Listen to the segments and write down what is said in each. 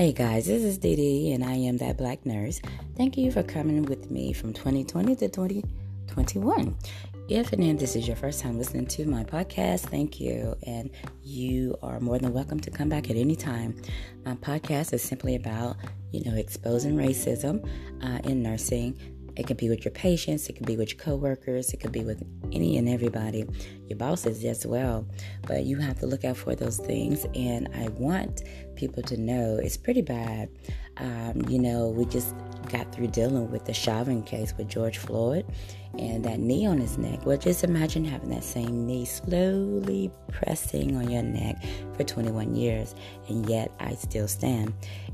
Hey guys, this is Dee, and I am that black nurse. Thank you for coming with me from 2020 to 2021. If and this is your first time listening to my podcast, thank you. And you are more than welcome to come back at any time. My podcast is simply about, you know, exposing racism uh, in nursing it can be with your patients, it could be with your coworkers, it could be with any and everybody, your bosses as well. But you have to look out for those things. And I want people to know it's pretty bad. Um, you know, we just got through dealing with the Chauvin case with George Floyd and that knee on his neck. Well, just imagine having that same knee slowly pressing on your neck for 21 years, and yet I still stand.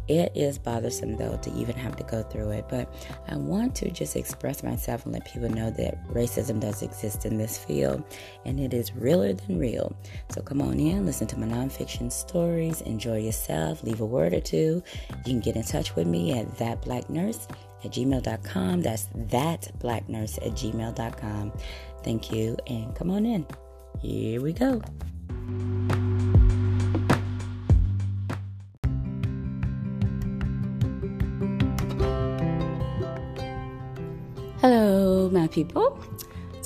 It is bothersome though to even have to go through it, but I want to just express myself and let people know that racism does exist in this field and it is realer than real. So come on in, listen to my nonfiction stories, enjoy yourself, leave a word or two. You can get in touch with me at thatblacknurse at gmail.com. That's thatblacknurse at gmail.com. Thank you and come on in. Here we go. Hello, my people.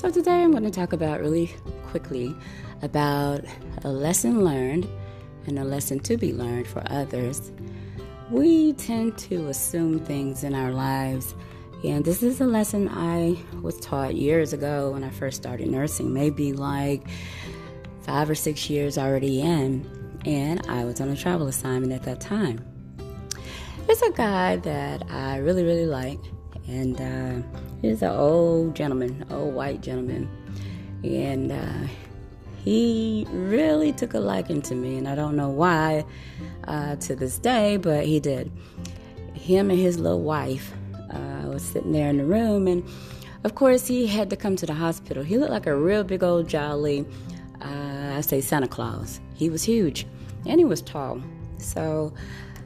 So, today I'm going to talk about really quickly about a lesson learned and a lesson to be learned for others. We tend to assume things in our lives, and this is a lesson I was taught years ago when I first started nursing, maybe like five or six years already in, and I was on a travel assignment at that time. There's a guy that I really, really like and uh, he's an old gentleman, old white gentleman, and uh, he really took a liking to me, and I don't know why uh, to this day, but he did. Him and his little wife uh, was sitting there in the room, and of course he had to come to the hospital. He looked like a real big old jolly, uh, I say Santa Claus. He was huge, and he was tall, so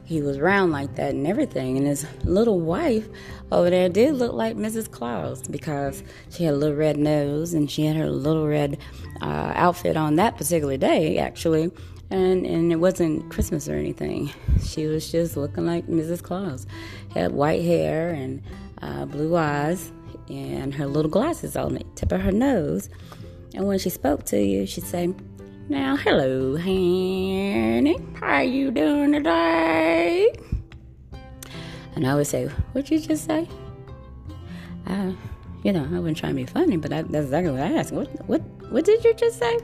he was round like that and everything. And his little wife over there did look like Mrs. Claus because she had a little red nose and she had her little red uh, outfit on that particular day, actually. And, and it wasn't Christmas or anything. She was just looking like Mrs. Claus. Had white hair and uh, blue eyes and her little glasses on the tip of her nose. And when she spoke to you, she'd say, now, hello, honey. How you doing today? And I would say, What'd you just say? I, you know, I wasn't trying to be funny, but I, that's exactly what I asked. What, what, what did you just say?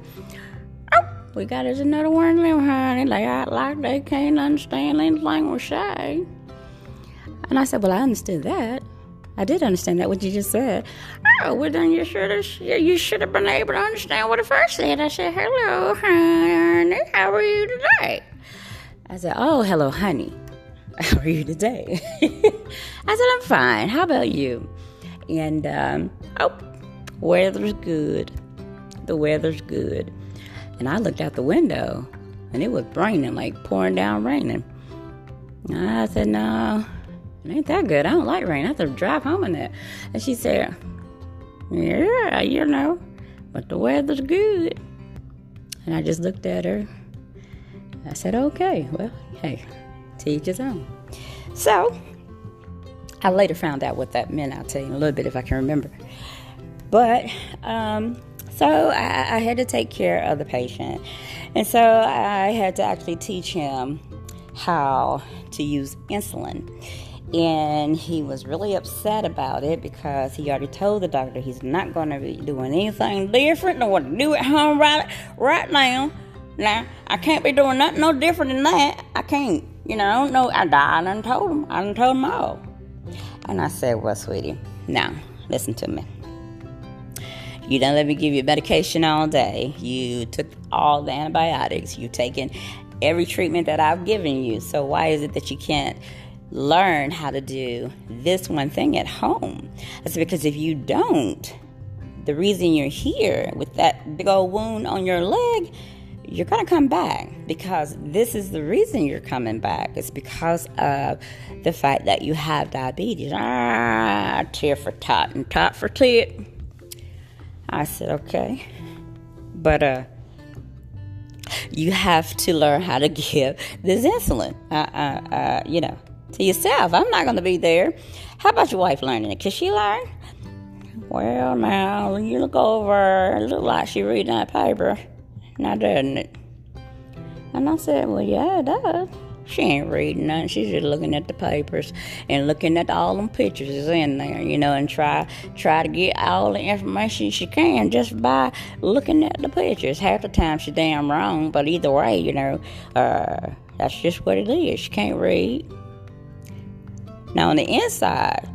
Oh, we got us another one them, honey. They act like they can't understand anything we say. And I said, Well, I understood that. I did understand that what you just said. Oh, well then you should have you should have been able to understand what I first said. I said, "Hello, honey. How are you today?" I said, "Oh, hello, honey. How are you today?" I said, "I'm fine. How about you?" And um, oh, weather's good. The weather's good. And I looked out the window, and it was raining, like pouring down raining. I said, "No." It ain't that good. I don't like rain. I have to drive home in it. And she said, Yeah, you know, but the weather's good. And I just looked at her. I said, Okay, well, hey, teach each his own. So, I later found out what that meant. I'll tell you in a little bit if I can remember. But, um, so I, I had to take care of the patient. And so I had to actually teach him how to use insulin and he was really upset about it because he already told the doctor he's not going to be doing anything different than what to do at home right right now. Now I can't be doing nothing no different than that. I can't. You know, no. I died and I done told him. I done told him all. And I said, "Well, sweetie, now listen to me. You don't let me give you medication all day. You took all the antibiotics. You've taken every treatment that I've given you. So why is it that you can't?" Learn how to do this one thing at home. That's because if you don't, the reason you're here with that big old wound on your leg, you're going to come back because this is the reason you're coming back. It's because of the fact that you have diabetes. Ah, tear for tot and tot for tit. I said, okay. But, uh, you have to learn how to give this insulin, uh, uh, uh, you know, to yourself. I'm not going to be there. How about your wife learning it? Can she learn? Well, now, you look over, it look like she reading that paper. Now, doesn't it? And I said, well, yeah, it does. She ain't reading nothing. She's just looking at the papers and looking at all them pictures is in there, you know, and try try to get all the information she can just by looking at the pictures. Half the time she's damn wrong, but either way, you know, uh, that's just what it is. She can't read. Now on the inside,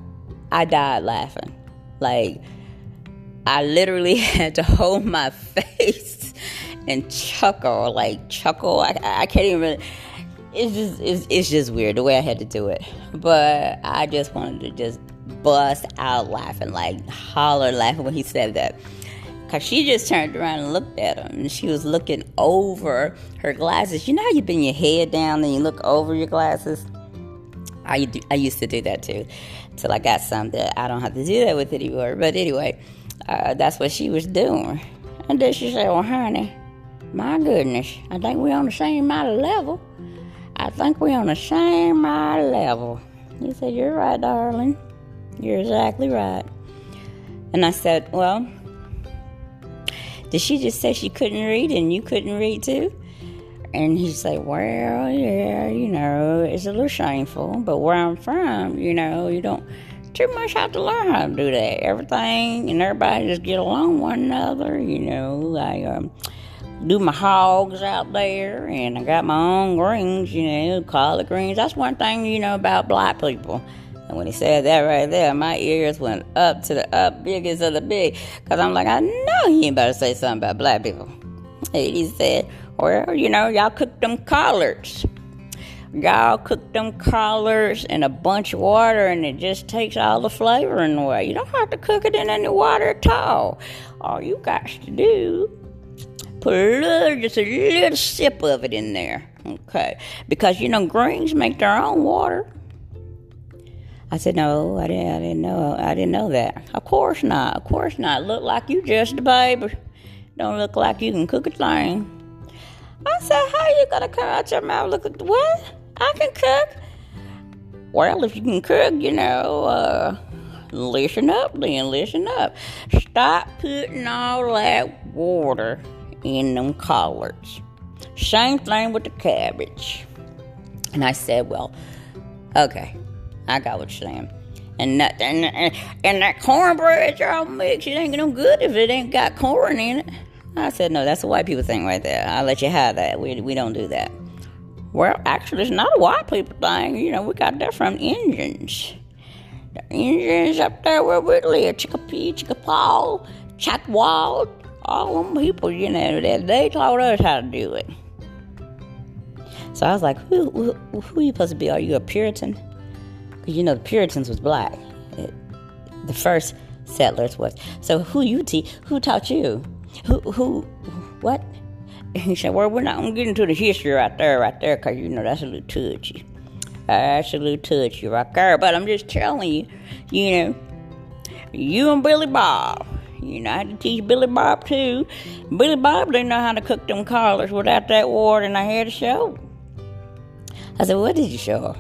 I died laughing. Like I literally had to hold my face and chuckle, like chuckle. I, I can't even it's just it's, it's just weird the way I had to do it. But I just wanted to just bust out laughing, like holler laughing when he said that. Cause she just turned around and looked at him, and she was looking over her glasses. You know how you bend your head down and you look over your glasses. I do, I used to do that too, till I got some that I don't have to do that with anymore. But anyway, uh, that's what she was doing. And then she said, "Well, honey, my goodness, I think we're on the same level." I think we're on the same level. He said, You're right, darling. You're exactly right. And I said, Well, did she just say she couldn't read and you couldn't read too? And he said, Well, yeah, you know, it's a little shameful, but where I'm from, you know, you don't too much have to learn how to do that. Everything and everybody just get along one another, you know. I um, do my hogs out there, and I got my own greens, you know, collard greens. That's one thing, you know, about black people. And when he said that right there, my ears went up to the up biggest of the big. Because I'm like, I know he ain't about to say something about black people. And he said, Well, you know, y'all cook them collards. Y'all cook them collards in a bunch of water and it just takes all the flavoring away. You don't have to cook it in any water at all. All you got to do Put a little, just a little sip of it in there, okay? Because you know greens make their own water. I said, no, I didn't, I didn't know, I didn't know that. Of course not, of course not. Look like you just a baby. Don't look like you can cook a thing. I said, how you gonna come out your mouth? Look at what? I can cook. Well, if you can cook, you know, uh, listen up, then listen up. Stop putting all that water in them collards. Same thing with the cabbage. And I said, well, okay, I got what you're saying. And that, and, and, and that cornbread y'all mix, it ain't no good if it ain't got corn in it. I said, no, that's a white people thing right there. I'll let you have that. We, we don't do that. Well, actually, it's not a white people thing. You know, we got that from Indians. The Indians up there where we live, Chicopee, Chickapaw, Choctaw, all them people, you know, that they taught us how to do it. So I was like, who, who, who are you supposed to be? Are you a Puritan? You know the Puritans was black. It, the first settlers was. So who you teach? Who taught you? Who who what? And he said, well, we're not gonna get into the history right there, right there, because you know that's a little touchy. That's a little touchy right there. But I'm just telling you, you know, you and Billy Bob you know, I had to teach Billy Bob too. Billy Bob didn't know how to cook them collars without that water, and I had to show. I said, What did you show?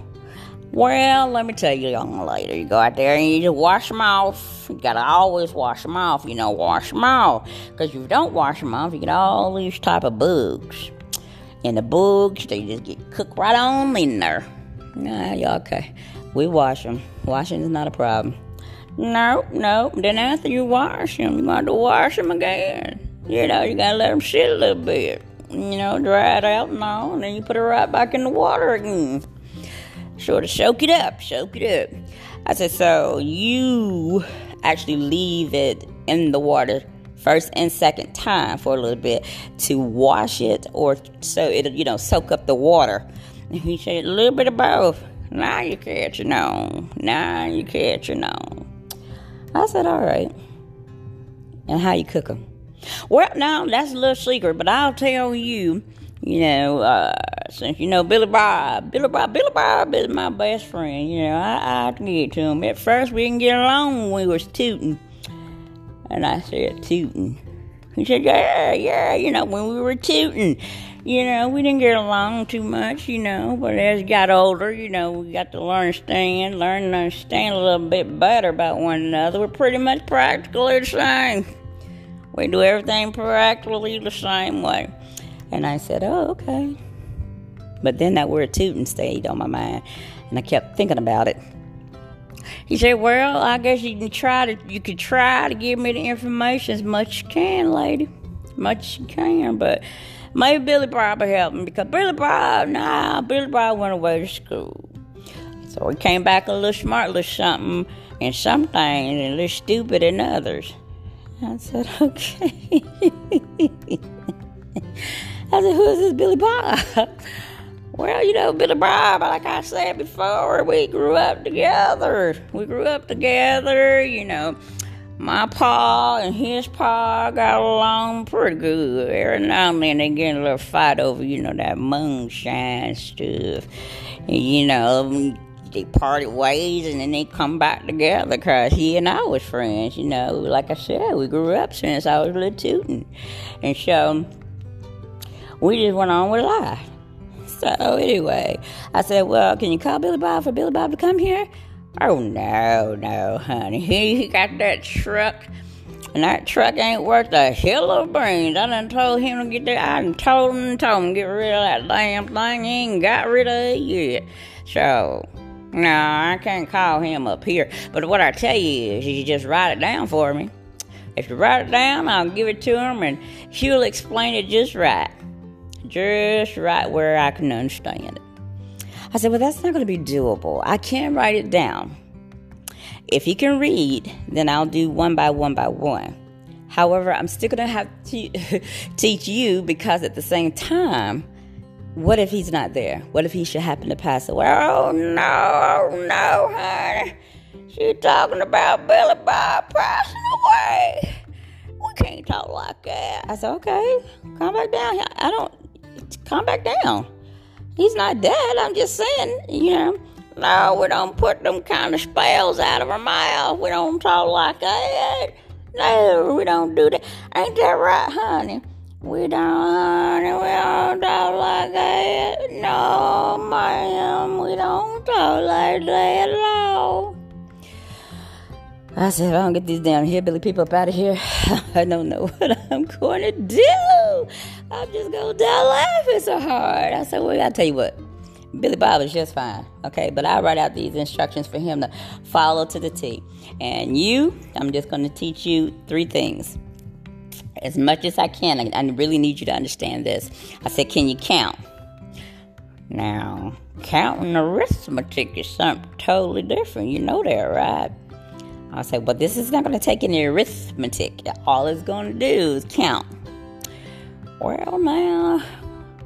Well, let me tell you, young lady, you go out there and you just wash them off. You gotta always wash them off, you know, wash them off. Because if you don't wash them off, you get all these type of bugs. And the bugs, they just get cooked right on in there. Nah, you okay. We wash them. Washing is not a problem. No, no. Then after you wash them, you got to wash them again. You know, you got to let them sit a little bit. You know, dry it out and all, and then you put it right back in the water again. Sort of soak it up, soak it up. I said, so you actually leave it in the water first and second time for a little bit to wash it or so it'll, you know, soak up the water. And he said, a little bit of both. Now you catch it on. Now you catch it on. I said, all right. And how you cook them? Well, now that's a little secret, but I'll tell you, you know, uh, since you know Billy Bob, Billy Bob, Billy Bob is my best friend. You know, I, I get to him. At first, we didn't get along when we was tooting. And I said, tooting. He said, yeah, yeah, you know, when we were tooting, you know, we didn't get along too much, you know, but as we got older, you know, we got to learn to stand, learn and understand a little bit better about one another. We're pretty much practically the same. We do everything practically the same way. And I said, oh, okay. But then that word tooting stayed on my mind, and I kept thinking about it. He said, "Well, I guess you can try to you could try to give me the information as much as you can, lady, much as you can, but maybe Billy Bob will help me because Billy Bob, nah, Billy Bob went away to school, so he came back a little smart, a little something, and some things, and a little stupid in others." I said, "Okay." I said, "Who is this Billy Bob?" Well, you know, Billy Bob, like I said before, we grew up together. We grew up together, you know. My pa and his pa got along pretty good. Every now and then they get a little fight over, you know, that moonshine stuff. And, you know, they parted ways and then they come back together because he and I was friends, you know. Like I said, we grew up since I was a little tootin'. And so we just went on with life. So anyway, I said, "Well, can you call Billy Bob for Billy Bob to come here?" Oh no, no, honey. He, he got that truck, and that truck ain't worth a hill of brains. I done told him to get that. I done told him told him to get rid of that damn thing. He ain't got rid of it yet. So. No, I can't call him up here. But what I tell you is, you just write it down for me. If you write it down, I'll give it to him, and she'll explain it just right just right where I can understand it. I said, Well, that's not going to be doable. I can't write it down. If he can read, then I'll do one by one by one. However, I'm still going to have to teach you because at the same time, what if he's not there? What if he should happen to pass away? Oh, no, oh, no, honey. She's talking about Billy Bob passing away. We can't talk like that. I said, okay, come back down. I don't, calm back down. He's not dead. I'm just saying, you know. No, we don't put them kind of spells out of our mouth. We don't talk like that. No, we don't do that. Ain't that right, honey? We don't, honey, we don't talk like that. No, ma'am, we don't talk like that at all. I said, if I don't get these damn hillbilly people up out of here, I don't know what I'm going to do. I'm just to die laughing so hard. I said, well, I'll tell you what. Billy Bob is just fine, okay? But I write out these instructions for him to follow to the T. And you, I'm just going to teach you three things. As much as I can, I really need you to understand this. I said, can you count? Now, counting arithmetic is something totally different. You know that, right? I say, well, this is not going to take any arithmetic. All it's going to do is count. Well, now,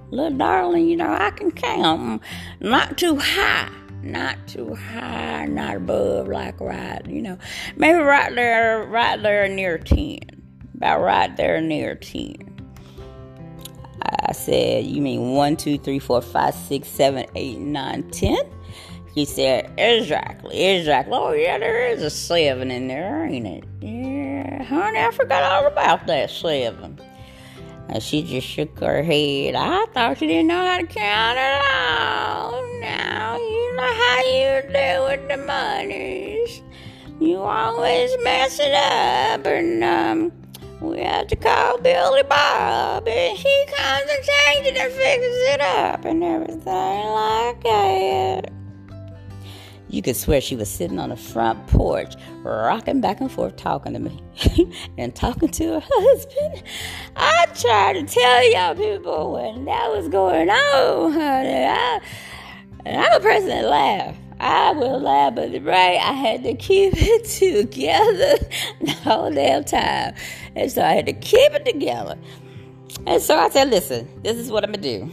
little darling, you know, I can count. Not too high. Not too high, not above, like right, you know. Maybe right there, right there near 10. About right there near 10. I said, you mean 1, 2, 3, 4, 5, 6, 7, 8, 9, 10? He said, Exactly, exactly. Oh, yeah, there is a seven in there, ain't it? Yeah, honey, I forgot all about that seven. And she just shook her head. I thought she didn't know how to count at all. Now, you know how you do with the monies. You always mess it up, and um, we have to call Billy Bob, and he comes and changes and fixes it up and everything like that. You could swear she was sitting on the front porch, rocking back and forth, talking to me and talking to her husband. I tried to tell y'all people when that was going on, honey. I, and I'm a person that laugh. I will laugh, but right, I had to keep it together the whole damn time. And so I had to keep it together. And so I said, listen, this is what I'm going to do.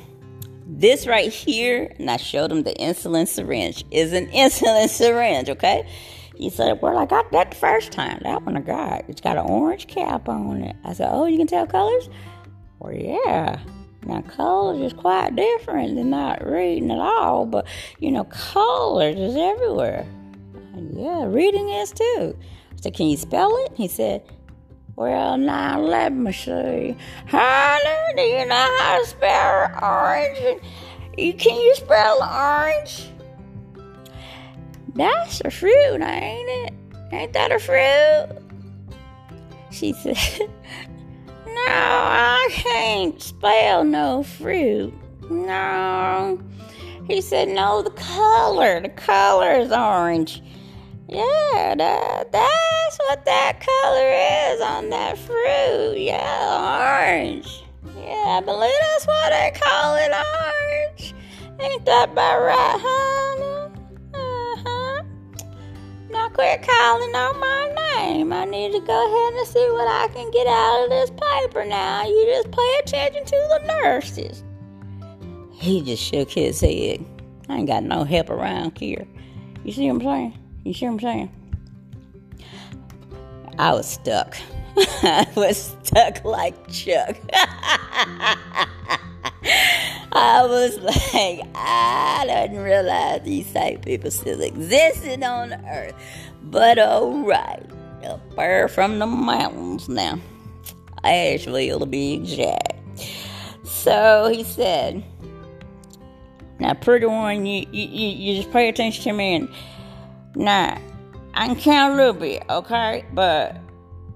This right here, and I showed him the insulin syringe, is an insulin syringe, okay? He said, Well, I got that the first time. That one I got. It's got an orange cap on it. I said, Oh, you can tell colors? Well, yeah. Now, colors is quite different than not reading at all, but you know, colors is everywhere. Yeah, reading is too. I said, Can you spell it? He said, Well, now let me see. Honey, do you know how to spell orange? You can you spell orange? That's a fruit, ain't it? Ain't that a fruit? She said, No, I can't spell no fruit. No. He said, No, the color. The color is orange. Yeah, that, that's what that color is on that fruit. Yeah, orange. Yeah, I believe that's why they call it orange. Ain't that about right, honey? Uh-huh. Now quit calling on my name. I need to go ahead and see what I can get out of this paper now. You just pay attention to the nurses. He just shook his head. I ain't got no help around here. You see what I'm saying? You see what I'm saying? I was stuck. I was stuck like Chuck. I was like, I didn't realize these type people still existed on earth. But alright, up there from the mountains now. Asheville to be exact. So he said, Now, pretty one, you, you, you just pay attention to me and now, I can count a little bit, okay? But,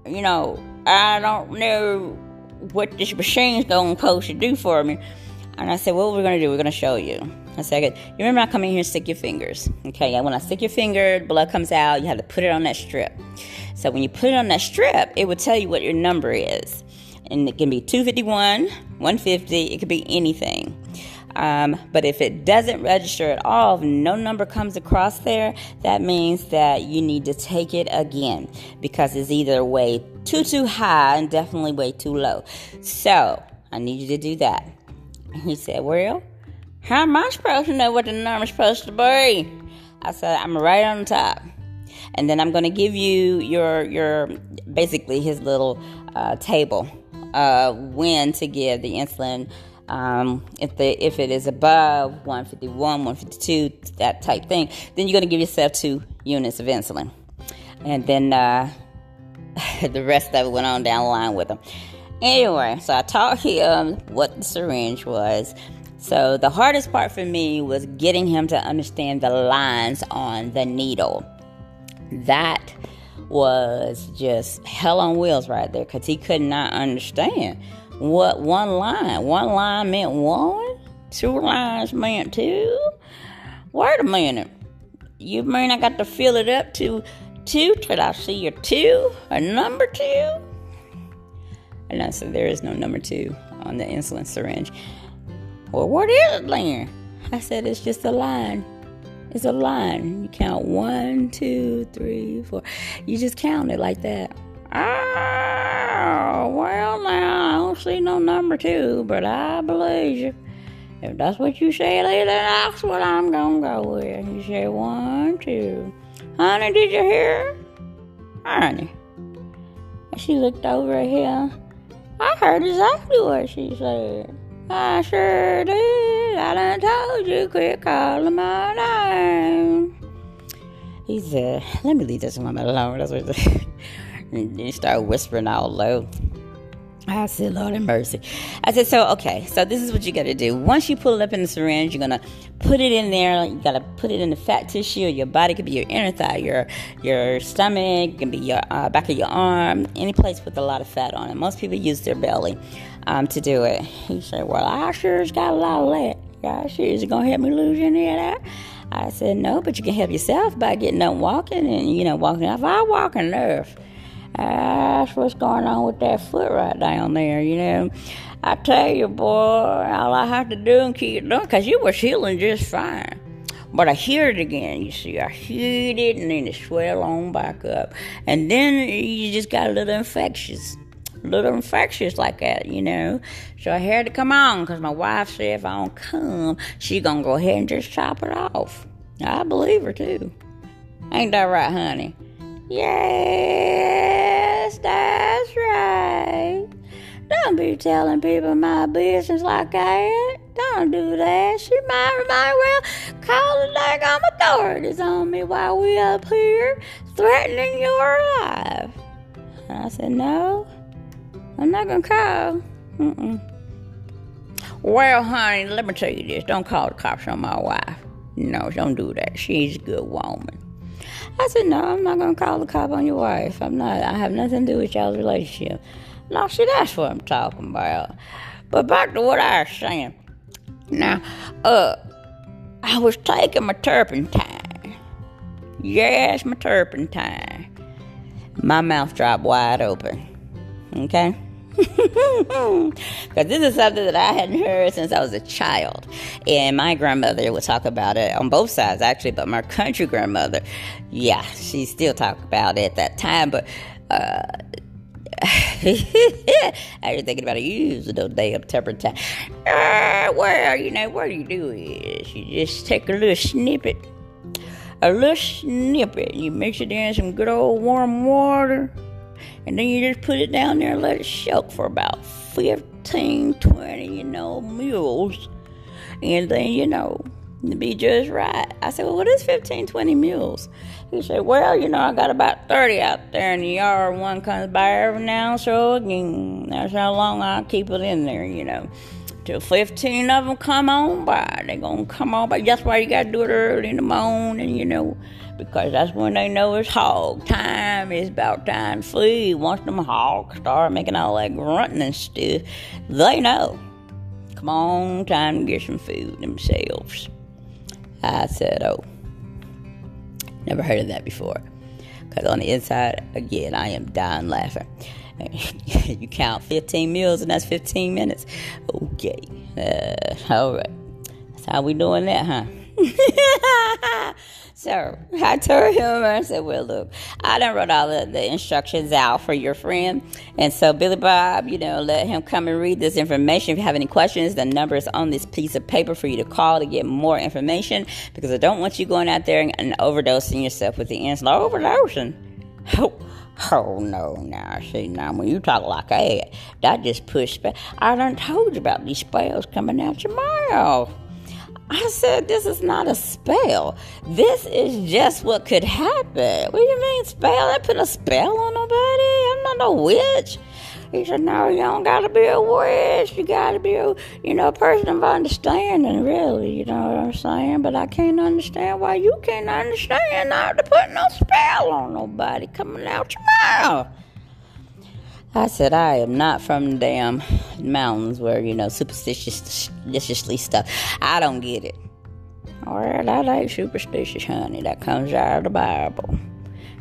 you know, I don't know what this machine's going to to do for me. And I said, what we're going to do, we're going to show you. I said, you remember I come in here and stick your fingers. Okay, And when I stick your finger, blood comes out, you have to put it on that strip. So when you put it on that strip, it will tell you what your number is. And it can be 251, 150, it could be anything. Um, but if it doesn't register at all, if no number comes across there, that means that you need to take it again because it's either way too too high and definitely way too low. So I need you to do that. He said, Well, how am I supposed to know what the number's supposed to be? I said, I'm right on top. And then I'm going to give you your your basically his little uh, table uh, when to give the insulin um, if the if it is above 151, 152, that type thing, then you're going to give yourself two units of insulin, and then uh, the rest of it went on down the line with them. Anyway, so I taught him what the syringe was. So the hardest part for me was getting him to understand the lines on the needle. That was just hell on wheels right there because he could not understand what one line. One line meant one, two lines meant two. Wait a minute. You mean I got to fill it up to two till I see your two, a number two? And I said, There is no number two on the insulin syringe. Well, what is it then? I said, It's just a line. It's a line. You count one, two, three, four. You just count it like that. Ah. Oh, well, now, I don't see no number two, but I believe you. If that's what you say, then that's what I'm gonna go with. You say one, two. Honey, did you hear? Honey. And she looked over at him. I heard exactly what she said. I sure did. I done told you, quit calling my name. He said, let me leave this woman alone. That's what he said. And you start whispering out low. I said, Lord have mercy. I said, so okay, so this is what you gotta do. Once you pull it up in the syringe, you're gonna put it in there. You gotta put it in the fat tissue. Your body could be your inner thigh, your your stomach, can be your uh, back of your arm, any place with a lot of fat on it. Most people use their belly um, to do it. He said, well, I sure's got a lot of that. Yeah, sure. Is it gonna help me lose any of that? I said, no, but you can help yourself by getting up walking and you know walking. If I walk enough that's what's going on with that foot right down there, you know. I tell you, boy, all I have to do and keep doing, because you was healing just fine. But I hear it again, you see. I hear it and then it swell on back up. And then you just got a little infectious. Little infectious like that, you know. So I had to come on because my wife said if I don't come, she to go ahead and just chop it off. I believe her too. Ain't that right, honey? Yes, that's right. Don't be telling people my business like that. Don't do that. She might, might well call the daggone authorities on me while we up here threatening your life. And I said, No, I'm not to call. Mm-mm. Well, honey, let me tell you this. Don't call the cops on my wife. No, don't do that. She's a good woman. I said, No, I'm not going to call the cop on your wife. I'm not. I have nothing to do with y'all's relationship. No, see, that's what I'm talking about. But back to what I was saying. Now, uh, I was taking my turpentine. Yes, my turpentine. My mouth dropped wide open. Okay? Because this is something that I hadn't heard since I was a child. And my grandmother would talk about it on both sides, actually, but my country grandmother, yeah, she still talked about it at that time. But uh, I was thinking about it. You use the damn turpentine. Uh, well, you know, what do you do is you just take a little snippet, a little snippet, you mix it in some good old warm water and then you just put it down there and let it soak for about 15, 20, you know, mules. And then, you know, to be just right. I said, Well, what is 15, 20 mules? He said, Well, you know, I got about 30 out there in the yard. One comes by every now and so again. That's how long I keep it in there, you know. Till 15 of them come on by. They're going to come on by. That's why you got to do it early in the morning, and you know because that's when they know it's hog time. It's about time feed. Once them hogs start making all that grunting and stuff, they know. Come on, time to get some food themselves. I said, oh, never heard of that before. Because on the inside, again, I am dying laughing. you count 15 meals and that's 15 minutes. Okay. Uh, all right. That's how we doing that, huh? So I told him, I said, Well, look, I done wrote all the, the instructions out for your friend. And so, Billy Bob, you know, let him come and read this information. If you have any questions, the number is on this piece of paper for you to call to get more information because I don't want you going out there and, overdosing yourself with the insulin. Overdosing? Oh, oh no, now, see, now when you talk like that, that just push. I done told you about these spells coming out your mouth. I said, This is not a spell. This is just what could happen. What do you mean, spell? I put a spell on nobody. I'm not a witch. He said, No, you don't gotta be a witch. You gotta be a you know, a person of understanding, really, you know what I'm saying? But I can't understand why you can't understand not to put no spell on nobody coming out your mouth. I said, I am not from the damn mountains where, you know, superstitiously stuff. I don't get it. Well, that ain't superstitious, honey. That comes out of the Bible.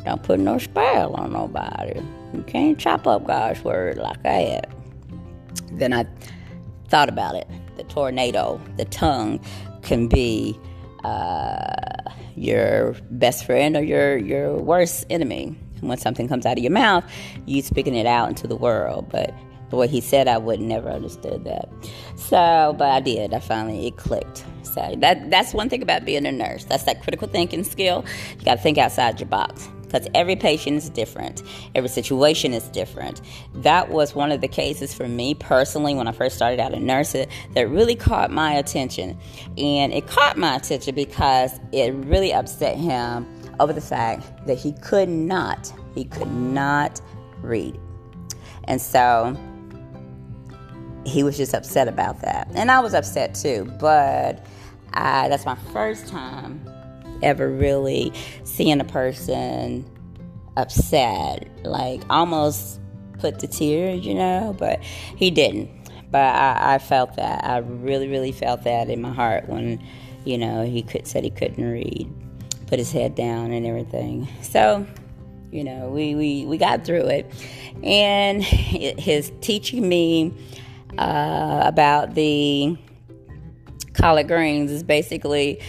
Don't put no spell on nobody. You can't chop up God's word like that. Then I thought about it. The tornado, the tongue can be uh, your best friend or your, your worst enemy when something comes out of your mouth, you speaking it out into the world. But the way he said, I would never understood that. So, but I did. I finally it clicked. So that that's one thing about being a nurse. That's that critical thinking skill. You got to think outside your box because every patient is different, every situation is different. That was one of the cases for me personally when I first started out in nursing that really caught my attention. And it caught my attention because it really upset him over the fact that he could not, he could not read. And so he was just upset about that. And I was upset too, but I, that's my first time ever really seeing a person upset, like almost put to tears, you know, but he didn't. But I, I felt that. I really, really felt that in my heart when, you know, he could said he couldn't read put his head down and everything. So, you know, we, we, we got through it. And his teaching me uh, about the collard greens is basically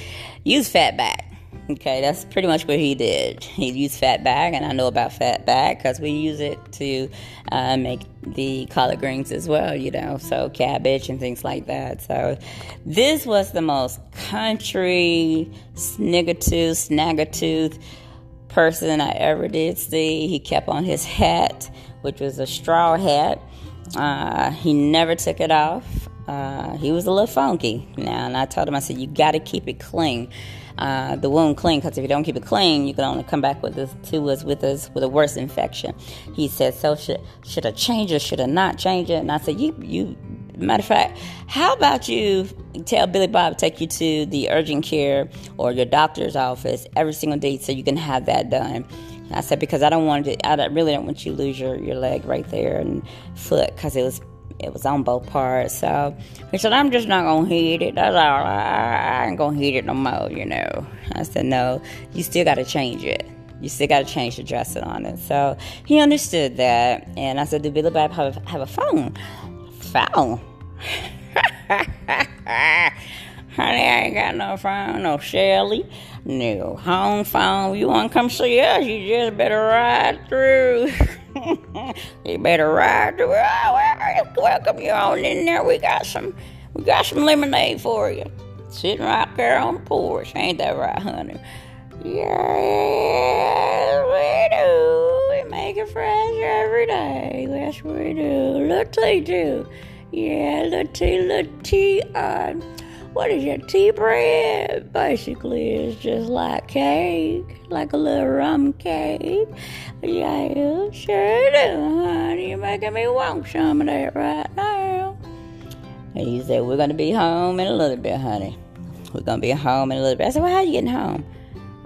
use fat back. Okay, that's pretty much what he did. He used fat back, and I know about fat back because we use it to uh, make the collard greens as well, you know, so cabbage and things like that. So this was the most country sniggertooth, snaggertooth person I ever did see. He kept on his hat, which was a straw hat. Uh, he never took it off. Uh, he was a little funky now, and I told him, I said, you got to keep it clean. Uh, the wound clean because if you don't keep it clean, you can only come back with us to us with us with a worse infection. He said, "So should should I change it? Should I not change it?" And I said, "You you." Matter of fact, how about you tell Billy Bob take you to the urgent care or your doctor's office every single day so you can have that done? I said because I don't want to. I really don't want you to lose your, your leg right there and foot because it was it was on both parts. So he said, I'm just not going to hit it. That's all. I, I ain't going to hit it no more, you know. I said, no, you still got to change it. You still got to change the dressing on it. So he understood that. And I said, do Billy Bob have, have a phone? Phone? Honey, I ain't got no phone, no Shelly, no home phone. You want to come see us? You just better ride through. you better ride to Oh, welcome you on in there. We got some, we got some lemonade for you, sitting right there on the porch. Ain't that right, honey? Yes, we do. We make it fresh every day. Yes, we do. Little tea too. Yeah, little tea, little tea. Uh, what is your tea bread? Basically, it's just like cake, like a little rum cake. Yeah, sure do, honey. You're making me want some of that right now. And he said, We're going to be home in a little bit, honey. We're going to be home in a little bit. I said, Well, how are you getting home?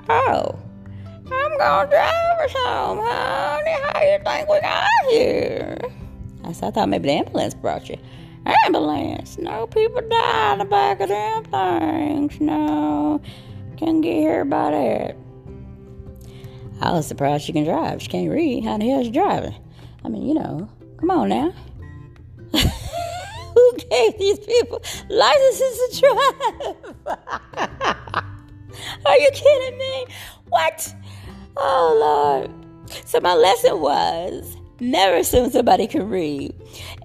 Oh, I'm going to drive us home, honey. How you think we got here? I said, I thought maybe the ambulance brought you ambulance. No people die in the back of them things. No, can't get here by that. I was surprised she can drive. She can't read. How the hell she driving? I mean, you know, come on now. Who gave these people licenses to drive? Are you kidding me? What? Oh, Lord. So my lesson was never assume somebody can read.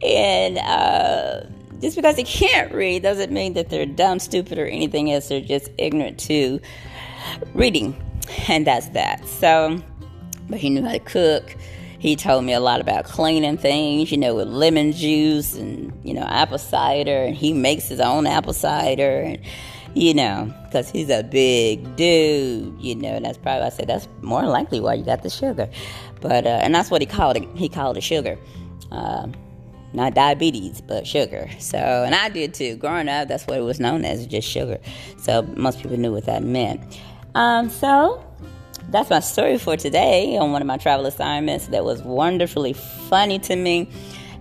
And uh, just because they can't read doesn't mean that they're dumb, stupid, or anything else. They're just ignorant to reading. And that's that. So, but he knew how to cook. He told me a lot about cleaning things, you know, with lemon juice and, you know, apple cider. And he makes his own apple cider. And, you know, because he's a big dude, you know, and that's probably I said that's more likely why you got the sugar. But uh, and that's what he called it. He called it sugar, uh, not diabetes, but sugar. So and I did too. Growing up, that's what it was known as, just sugar. So most people knew what that meant. Um, so that's my story for today on one of my travel assignments that was wonderfully funny to me.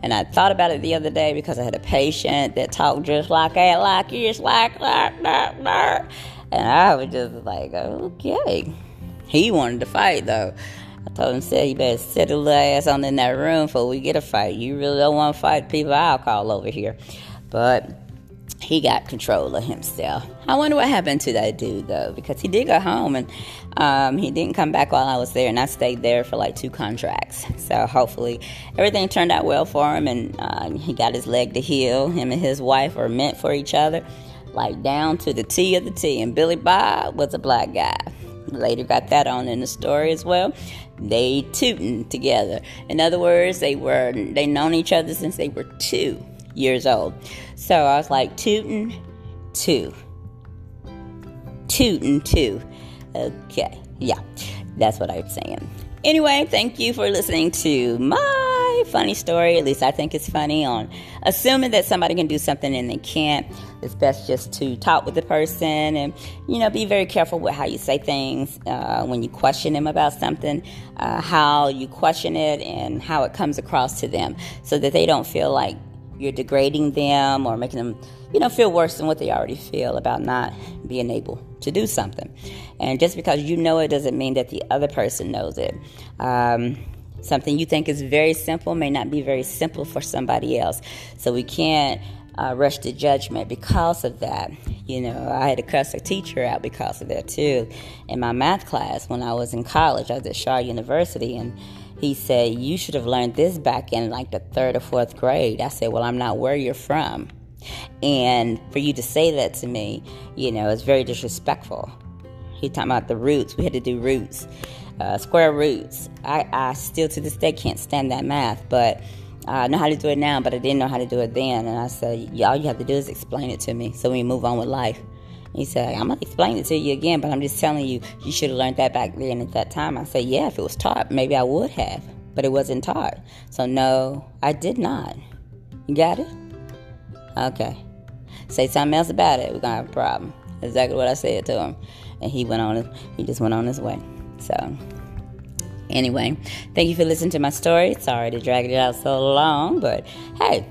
And I thought about it the other day because I had a patient that talked just like that, like this, like that, that, that. And I was just like, okay. He wanted to fight though. I told him, said, you better sit a little ass on in that room before we get a fight. You really don't want to fight people I'll call over here. But he got control of himself. I wonder what happened to that dude though, because he did go home and um, he didn't come back while I was there, and I stayed there for like two contracts. So hopefully everything turned out well for him, and uh, he got his leg to heal. Him and his wife are meant for each other, like down to the T of the T. And Billy Bob was a black guy. Later got that on in the story as well. They tooting together. In other words, they were they known each other since they were two years old. So I was like tooting two. Tooting two. Okay, yeah, that's what I'm saying. Anyway, thank you for listening to my funny story. At least I think it's funny on assuming that somebody can do something and they can't. It's best just to talk with the person and, you know, be very careful with how you say things uh, when you question them about something, uh, how you question it and how it comes across to them so that they don't feel like you're degrading them or making them, you know, feel worse than what they already feel about not being able to do something. And just because you know it doesn't mean that the other person knows it. Um, something you think is very simple may not be very simple for somebody else. So we can't uh, rush to judgment because of that. You know, I had to cuss a teacher out because of that too. In my math class when I was in college, I was at Shaw University, and he said, You should have learned this back in like the third or fourth grade. I said, Well, I'm not where you're from. And for you to say that to me, you know, it's very disrespectful. He talking about the roots. We had to do roots, uh, square roots. I, I still to this day can't stand that math, but I know how to do it now, but I didn't know how to do it then. And I said, all you have to do is explain it to me so we move on with life. He said, I'm going to explain it to you again, but I'm just telling you, you should have learned that back then at that time. I said, yeah, if it was taught, maybe I would have, but it wasn't taught. So, no, I did not. You got it? Okay. Say something else about it, we're going to have a problem. Exactly what I said to him. And he went on, he just went on his way. So, anyway, thank you for listening to my story. Sorry to drag it out so long, but hey,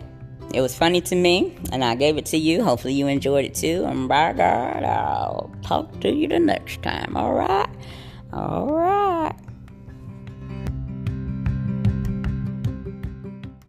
it was funny to me, and I gave it to you. Hopefully, you enjoyed it too. And by God, I'll talk to you the next time. All right? All right.